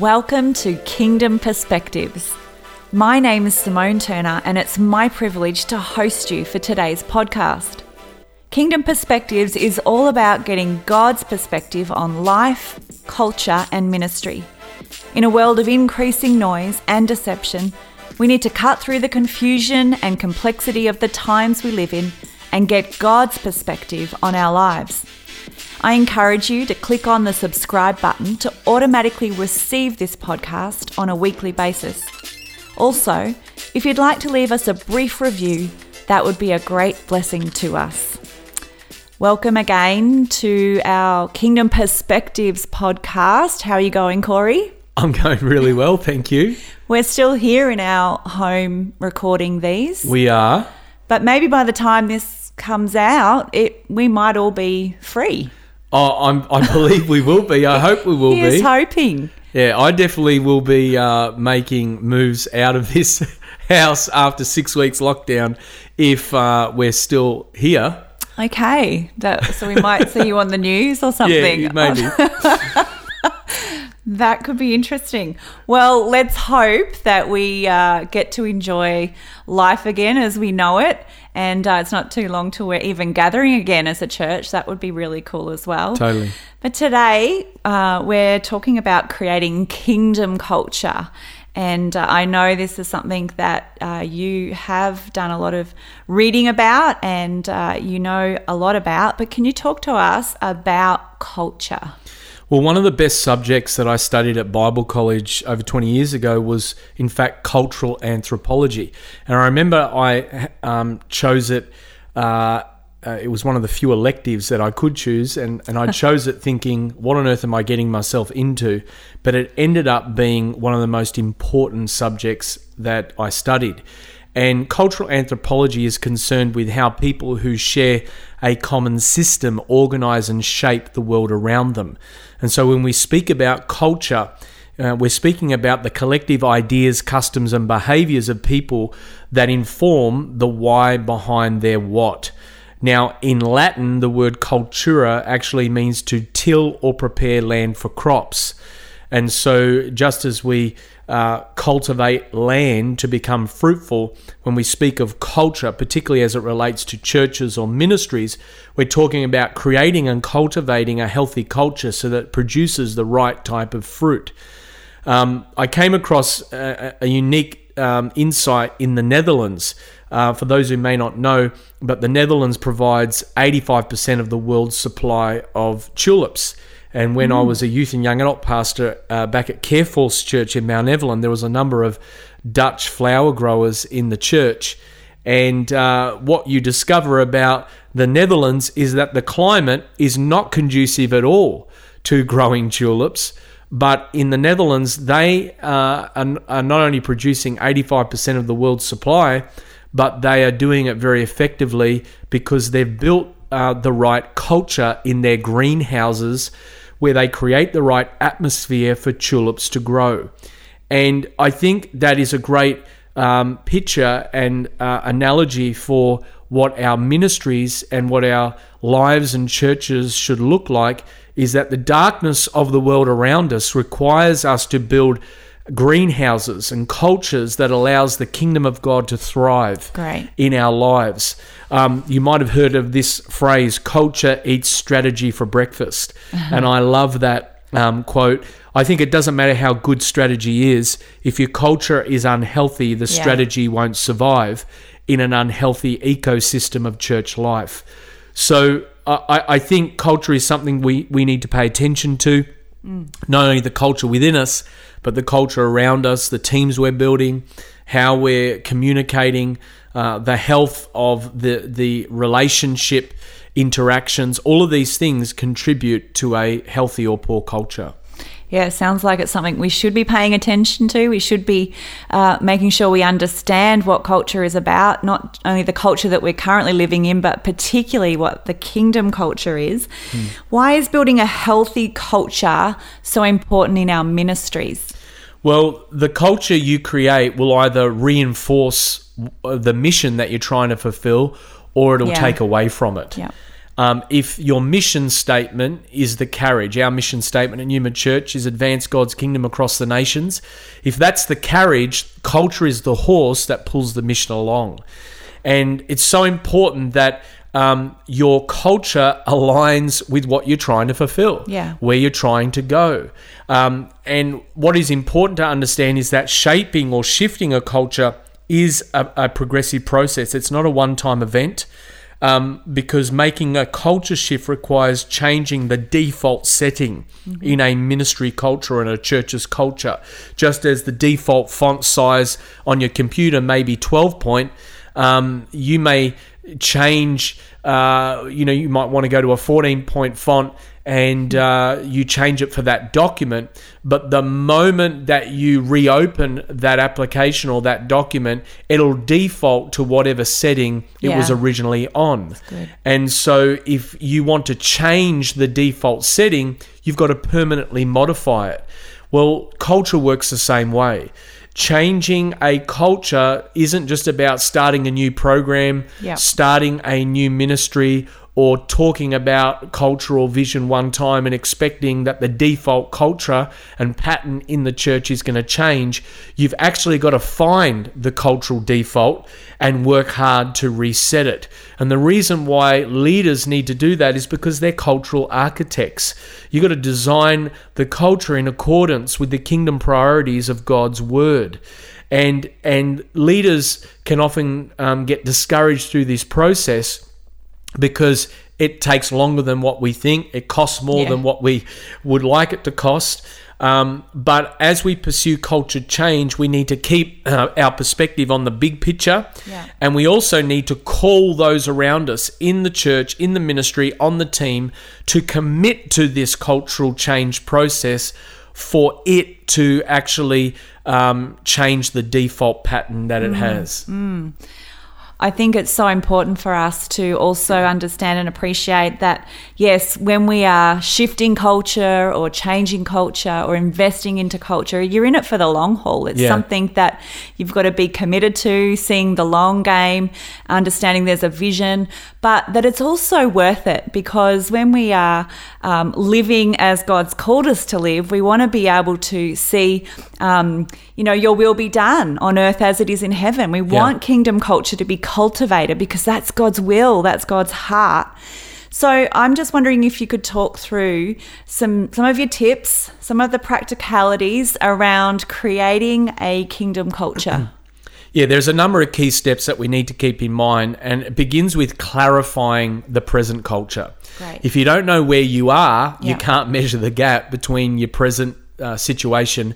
Welcome to Kingdom Perspectives. My name is Simone Turner, and it's my privilege to host you for today's podcast. Kingdom Perspectives is all about getting God's perspective on life, culture, and ministry. In a world of increasing noise and deception, we need to cut through the confusion and complexity of the times we live in and get God's perspective on our lives. I encourage you to click on the subscribe button to automatically receive this podcast on a weekly basis. Also, if you'd like to leave us a brief review, that would be a great blessing to us. Welcome again to our Kingdom Perspectives podcast. How are you going, Corey? I'm going really well, thank you. We're still here in our home recording these. We are. But maybe by the time this comes out, it we might all be free. Oh, I'm, I believe we will be. I hope we will Here's be. hoping. Yeah, I definitely will be uh, making moves out of this house after six weeks lockdown if uh, we're still here. Okay, that, so we might see you on the news or something. Yeah, maybe. That could be interesting. Well, let's hope that we uh, get to enjoy life again as we know it. And uh, it's not too long till we're even gathering again as a church. That would be really cool as well. Totally. But today, uh, we're talking about creating kingdom culture. And uh, I know this is something that uh, you have done a lot of reading about and uh, you know a lot about. But can you talk to us about culture? Well, one of the best subjects that I studied at Bible college over 20 years ago was, in fact, cultural anthropology. And I remember I um, chose it. Uh, uh, it was one of the few electives that I could choose, and, and I chose it thinking, what on earth am I getting myself into? But it ended up being one of the most important subjects that I studied. And cultural anthropology is concerned with how people who share a common system organize and shape the world around them. And so when we speak about culture, uh, we're speaking about the collective ideas, customs, and behaviors of people that inform the why behind their what. Now, in Latin, the word cultura actually means to till or prepare land for crops. And so, just as we uh, cultivate land to become fruitful, when we speak of culture, particularly as it relates to churches or ministries, we're talking about creating and cultivating a healthy culture so that it produces the right type of fruit. Um, I came across a, a unique um, insight in the Netherlands. Uh, for those who may not know, but the Netherlands provides 85% of the world's supply of tulips. And when mm. I was a youth and young adult pastor uh, back at Careforce Church in Mount Evelyn, there was a number of Dutch flower growers in the church. And uh, what you discover about the Netherlands is that the climate is not conducive at all to growing tulips. But in the Netherlands, they uh, are, are not only producing 85% of the world's supply, but they are doing it very effectively because they've built uh, the right culture in their greenhouses where they create the right atmosphere for tulips to grow. And I think that is a great um, picture and uh, analogy for what our ministries and what our lives and churches should look like is that the darkness of the world around us requires us to build greenhouses and cultures that allows the kingdom of God to thrive Great. in our lives. Um, you might have heard of this phrase, culture eats strategy for breakfast. And I love that um, quote. I think it doesn't matter how good strategy is, if your culture is unhealthy, the Yeah. strategy won't survive in an unhealthy ecosystem of church life. So I, I think culture is something we, we need to pay attention to. Not only the culture within us, but the culture around us, the teams we're building, how we're communicating, uh, the health of the the relationship interactions. All of these things contribute to a healthy or poor culture. Yeah, it sounds like it's something we should be paying attention to. We should be uh, making sure we understand what culture is about, not only the culture that we're currently living in, but particularly what the kingdom culture is. Why is building a healthy culture so important in our ministries? Well, the culture you create will either reinforce the mission that you're trying to fulfill or it'll Yeah. take away from it. Yeah. Um, if your mission statement is the carriage, our mission statement at Numa Church is advance God's kingdom across the nations. If that's the carriage, culture is the horse that pulls the mission along. And it's so important that um, your culture aligns with what you're trying to fulfill, Yeah. where you're trying to go. Um, and what is important to understand is that shaping or shifting a culture is a, a progressive process. It's not a one time event. Um, because making a culture shift requires changing the default setting in a ministry culture and a church's culture. Just as the default font size on your computer may be 12 point, um, you may change. Uh, you know, you might want to go to a 14 point font and uh, you change it for that document. But the moment that you reopen that application or that document, it'll default to whatever setting it was originally on. And so, if you want to change the default setting, you've got to permanently modify it. Well, culture works the same way. Changing a culture isn't just about starting a new program, Yeah. starting a new ministry, or talking about cultural vision one time and expecting that the default culture and pattern in the church is going to change. You've actually got to find the cultural default and work hard to reset it. And the reason why leaders need to do that is because they're cultural architects. You've got to design the culture in accordance with the kingdom priorities of God's word. And, and leaders can often um, get discouraged through this process because it takes longer than what we think. It costs more Yeah. than what we would like it to cost. Um, but as we pursue culture change, we need to keep uh, our perspective on the big picture. Yeah. And we also need to call those around us in the church, in the ministry, on the team to commit to this cultural change process for it to actually um, change the default pattern that it has. I think it's so important for us to also understand and appreciate that, yes, when we are shifting culture or changing culture or investing into culture, you're in it for the long haul. It's Yeah. something that you've got to be committed to, seeing the long game, understanding there's a vision, but that it's also worth it because when we are um, living as God's called us to live, we want to be able to see, um, you know, your will be done on earth as it is in heaven. We want kingdom culture to be cultivated because that's God's will, that's God's heart. So I'm just wondering if you could talk through some some of your tips, some of the practicalities around creating a kingdom culture. Yeah, there's a number of key steps that we need to keep in mind, and it begins with clarifying the present culture. Great. If you don't know where you are, Yeah. you can't measure the gap between your present uh, situation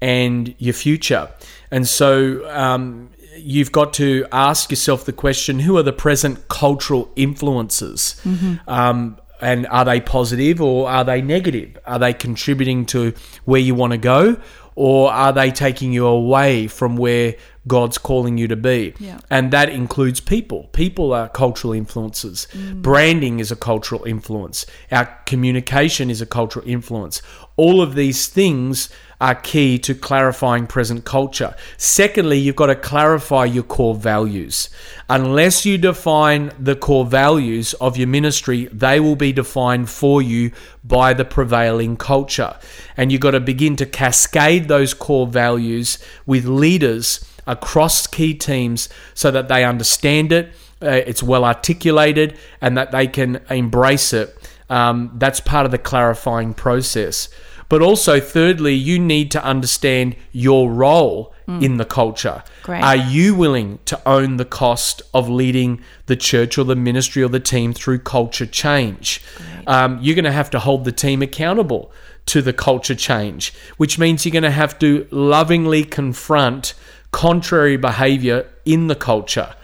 and your future. And so um, you've got to ask yourself the question who are the present cultural influences? Um, and are they positive or are they negative? Are they contributing to where you want to go? Or are they taking you away from where God's calling you to be? Yeah. And that includes people. People are cultural influences. Mm. Branding is a cultural influence. Our communication is a cultural influence. All of these things are key to clarifying present culture. Secondly, you've got to clarify your core values. Unless you define the core values of your ministry, they will be defined for you by the prevailing culture. And you've got to begin to cascade those core values with leaders across key teams so that they understand it, uh, it's well articulated, and that they can embrace it. Um, that's part of the clarifying process. But also, thirdly, you need to understand your role in the culture. Great. Are you willing to own the cost of leading the church or the ministry or the team through culture change? Um, you're going to have to hold the team accountable to the culture change, which means you're going to have to lovingly confront contrary behavior in the culture.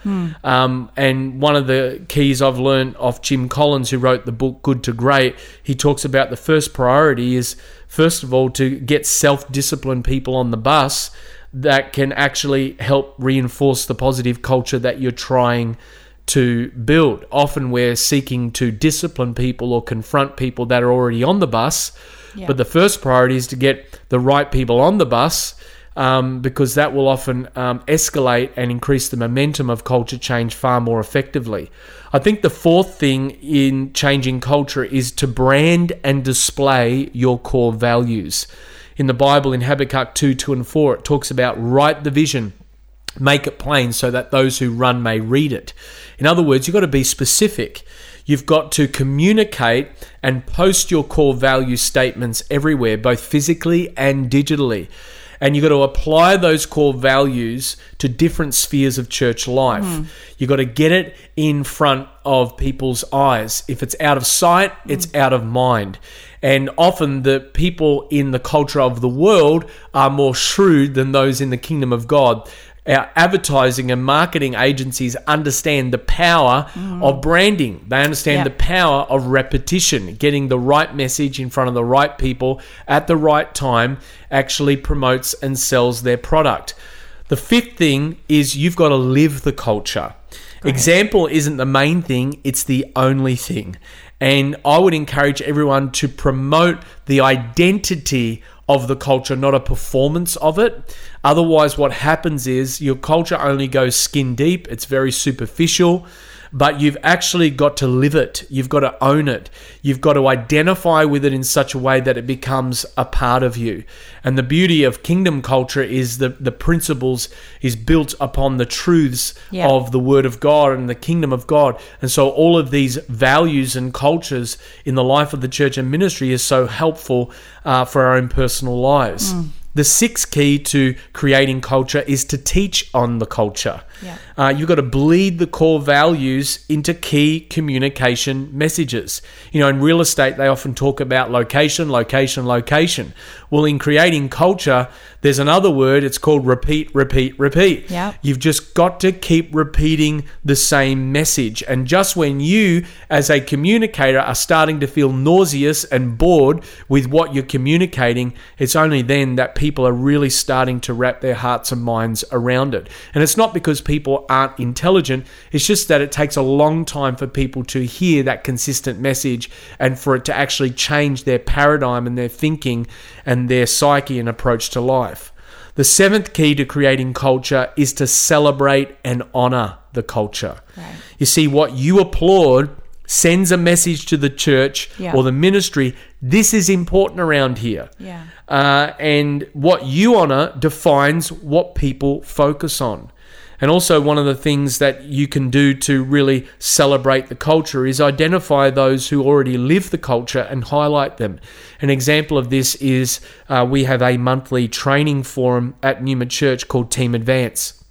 Um, and one of the keys I've learned off Jim Collins, who wrote the book Good to Great, he talks about the first priority is, first of all, to get self disciplined people on the bus that can actually help reinforce the positive culture that you're trying to build. Often we're seeking to discipline people or confront people that are already on the bus. Yeah. But the first priority is to get the right people on the bus um, because that will often um, escalate and increase the momentum of culture change far more effectively. I think the fourth thing in changing culture is to brand and display your core values. In the Bible, in Habakkuk 2 2 and 4, it talks about write the vision, make it plain so that those who run may read it. In other words, you've got to be specific. You've got to communicate and post your core value statements everywhere, both physically and digitally. And you've got to apply those core values to different spheres of church life. Mm. You've got to get it in front of people's eyes. If it's out of sight, mm. it's out of mind. And often the people in the culture of the world are more shrewd than those in the kingdom of God our advertising and marketing agencies understand the power mm. of branding. They understand the power of repetition, getting the right message in front of the right people at the right time actually promotes and sells their product. The fifth thing is you've got to live the culture. Great. Example isn't the main thing, it's the only thing. And I would encourage everyone to promote the identity of the culture, not a performance of it. Otherwise, what happens is your culture only goes skin deep, it's very superficial but you've actually got to live it. You've got to own it. You've got to identify with it in such a way that it becomes a part of you. And the beauty of kingdom culture is the, the principles is built upon the truths yeah. of the word of God and the kingdom of God. And so all of these values and cultures in the life of the church and ministry is so helpful uh, for our own personal lives. Mm. The sixth key to creating culture is to teach on the culture. Yeah. Uh, you've got to bleed the core values into key communication messages. You know, in real estate, they often talk about location, location, location. Well, in creating culture, there's another word, it's called repeat, repeat, repeat. Yeah. You've just got to keep repeating the same message. And just when you, as a communicator, are starting to feel nauseous and bored with what you're communicating, it's only then that people are really starting to wrap their hearts and minds around it. And it's not because people aren't intelligent, it's just that it takes a long time for people to hear that consistent message and for it to actually change their paradigm and their thinking and their psyche and approach to life. The seventh key to creating culture is to celebrate and honor the culture. Right. You see, what you applaud sends a message to the church yeah. or the ministry this is important around here. Yeah. Uh, and what you honor defines what people focus on. And also, one of the things that you can do to really celebrate the culture is identify those who already live the culture and highlight them. An example of this is uh, we have a monthly training forum at Numa Church called Team Advance.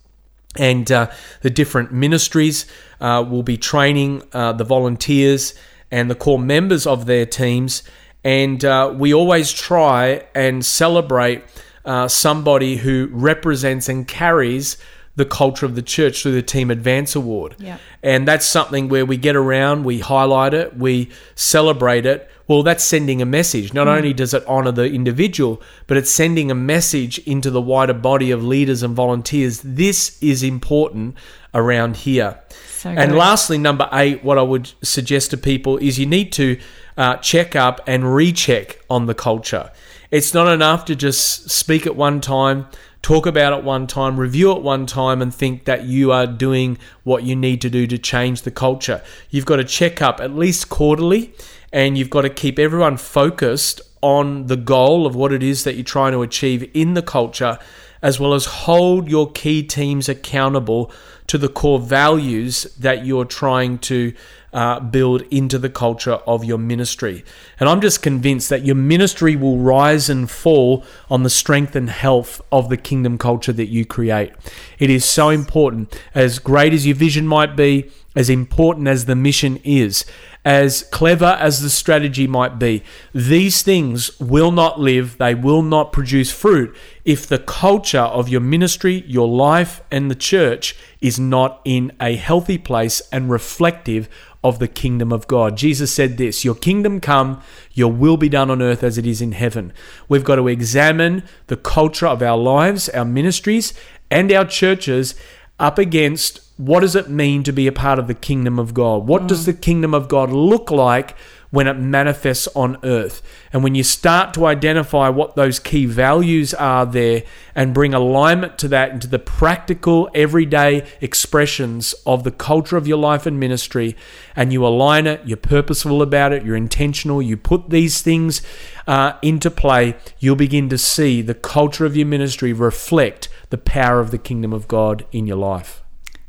And uh, the different ministries uh, will be training uh, the volunteers and the core members of their teams. And uh, we always try and celebrate uh, somebody who represents and carries the culture of the church through the Team Advance Award. Yeah. And that's something where we get around, we highlight it, we celebrate it. Well, that's sending a message. Not mm. only does it honor the individual, but it's sending a message into the wider body of leaders and volunteers. This is important around here. So and lastly, number eight, what I would suggest to people is you need to uh, check up and recheck on the culture. It's not enough to just speak at one time talk about it one time, review it one time, and think that you are doing what you need to do to change the culture. You've got to check up at least quarterly, and you've got to keep everyone focused on the goal of what it is that you're trying to achieve in the culture, as well as hold your key teams accountable to the core values that you're trying to uh, build into the culture of your ministry. And I'm just convinced that your ministry will rise and fall on the strength and health of the kingdom culture that you create. It is so important. As great as your vision might be, as important as the mission is, as clever as the strategy might be, these things will not live, they will not produce fruit if the culture of your ministry, your life, and the church is not in a healthy place and reflective of the kingdom of God. Jesus said this Your kingdom come, your will be done on earth as it is in heaven. We've got to examine the culture of our lives, our ministries, and our churches up against what does it mean to be a part of the kingdom of God? What mm. does the kingdom of God look like when it manifests on earth. And when you start to identify what those key values are there and bring alignment to that into the practical, everyday expressions of the culture of your life and ministry, and you align it, you're purposeful about it, you're intentional, you put these things uh, into play, you'll begin to see the culture of your ministry reflect the power of the kingdom of God in your life.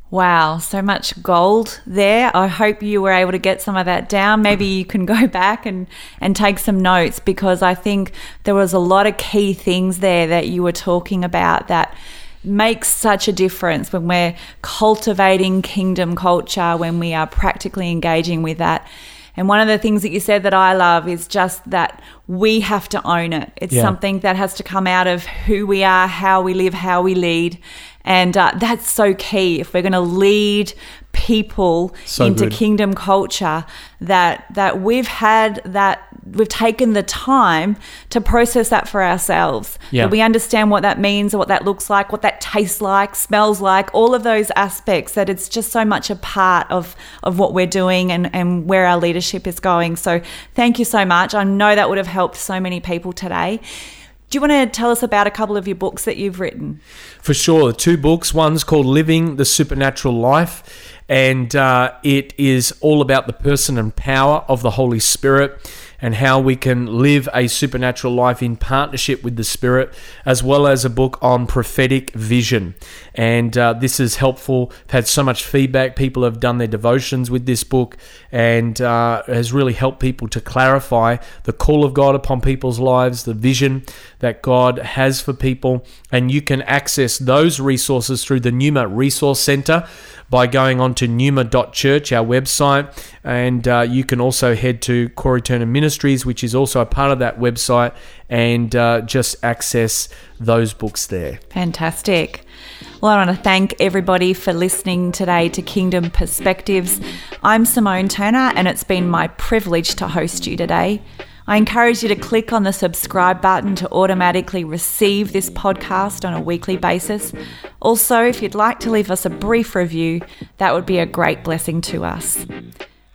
Wow, so much gold there. I hope you were able to get some of that down. Maybe you can go back and, and take some notes because I think there was a lot of key things there that you were talking about that makes such a difference when we're cultivating kingdom culture, when we are practically engaging with that. And one of the things that you said that I love is just that we have to own it. It's yeah. something that has to come out of who we are, how we live, how we lead. And uh, that's so key. If we're going to lead people so into good. kingdom culture, that that we've had that we've taken the time to process that for ourselves. Yeah. That we understand what that means, and what that looks like, what that tastes like, smells like, all of those aspects. That it's just so much a part of of what we're doing and and where our leadership is going. So thank you so much. I know that would have helped so many people today. Do you want to tell us about a couple of your books that you've written? For sure. Two books. One's called Living the Supernatural Life, and uh, it is all about the person and power of the Holy Spirit and how we can live a supernatural life in partnership with the Spirit, as well as a book on prophetic vision. And uh, this is helpful. I've had so much feedback. People have done their devotions with this book and uh, has really helped people to clarify the call of God upon people's lives, the vision that God has for people. And you can access those resources through the Numa Resource Center by going on to numa.church, our website. And uh, you can also head to Corey Turner Ministries, which is also a part of that website, and uh, just access those books there. Fantastic. Well, I want to thank everybody for listening today to Kingdom Perspectives. I'm Simone Turner, and it's been my privilege to host you today. I encourage you to click on the subscribe button to automatically receive this podcast on a weekly basis. Also, if you'd like to leave us a brief review, that would be a great blessing to us.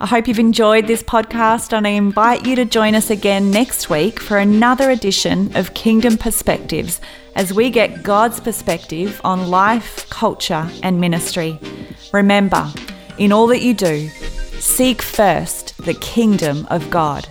I hope you've enjoyed this podcast, and I invite you to join us again next week for another edition of Kingdom Perspectives as we get God's perspective on life, culture, and ministry. Remember, in all that you do, seek first the kingdom of God.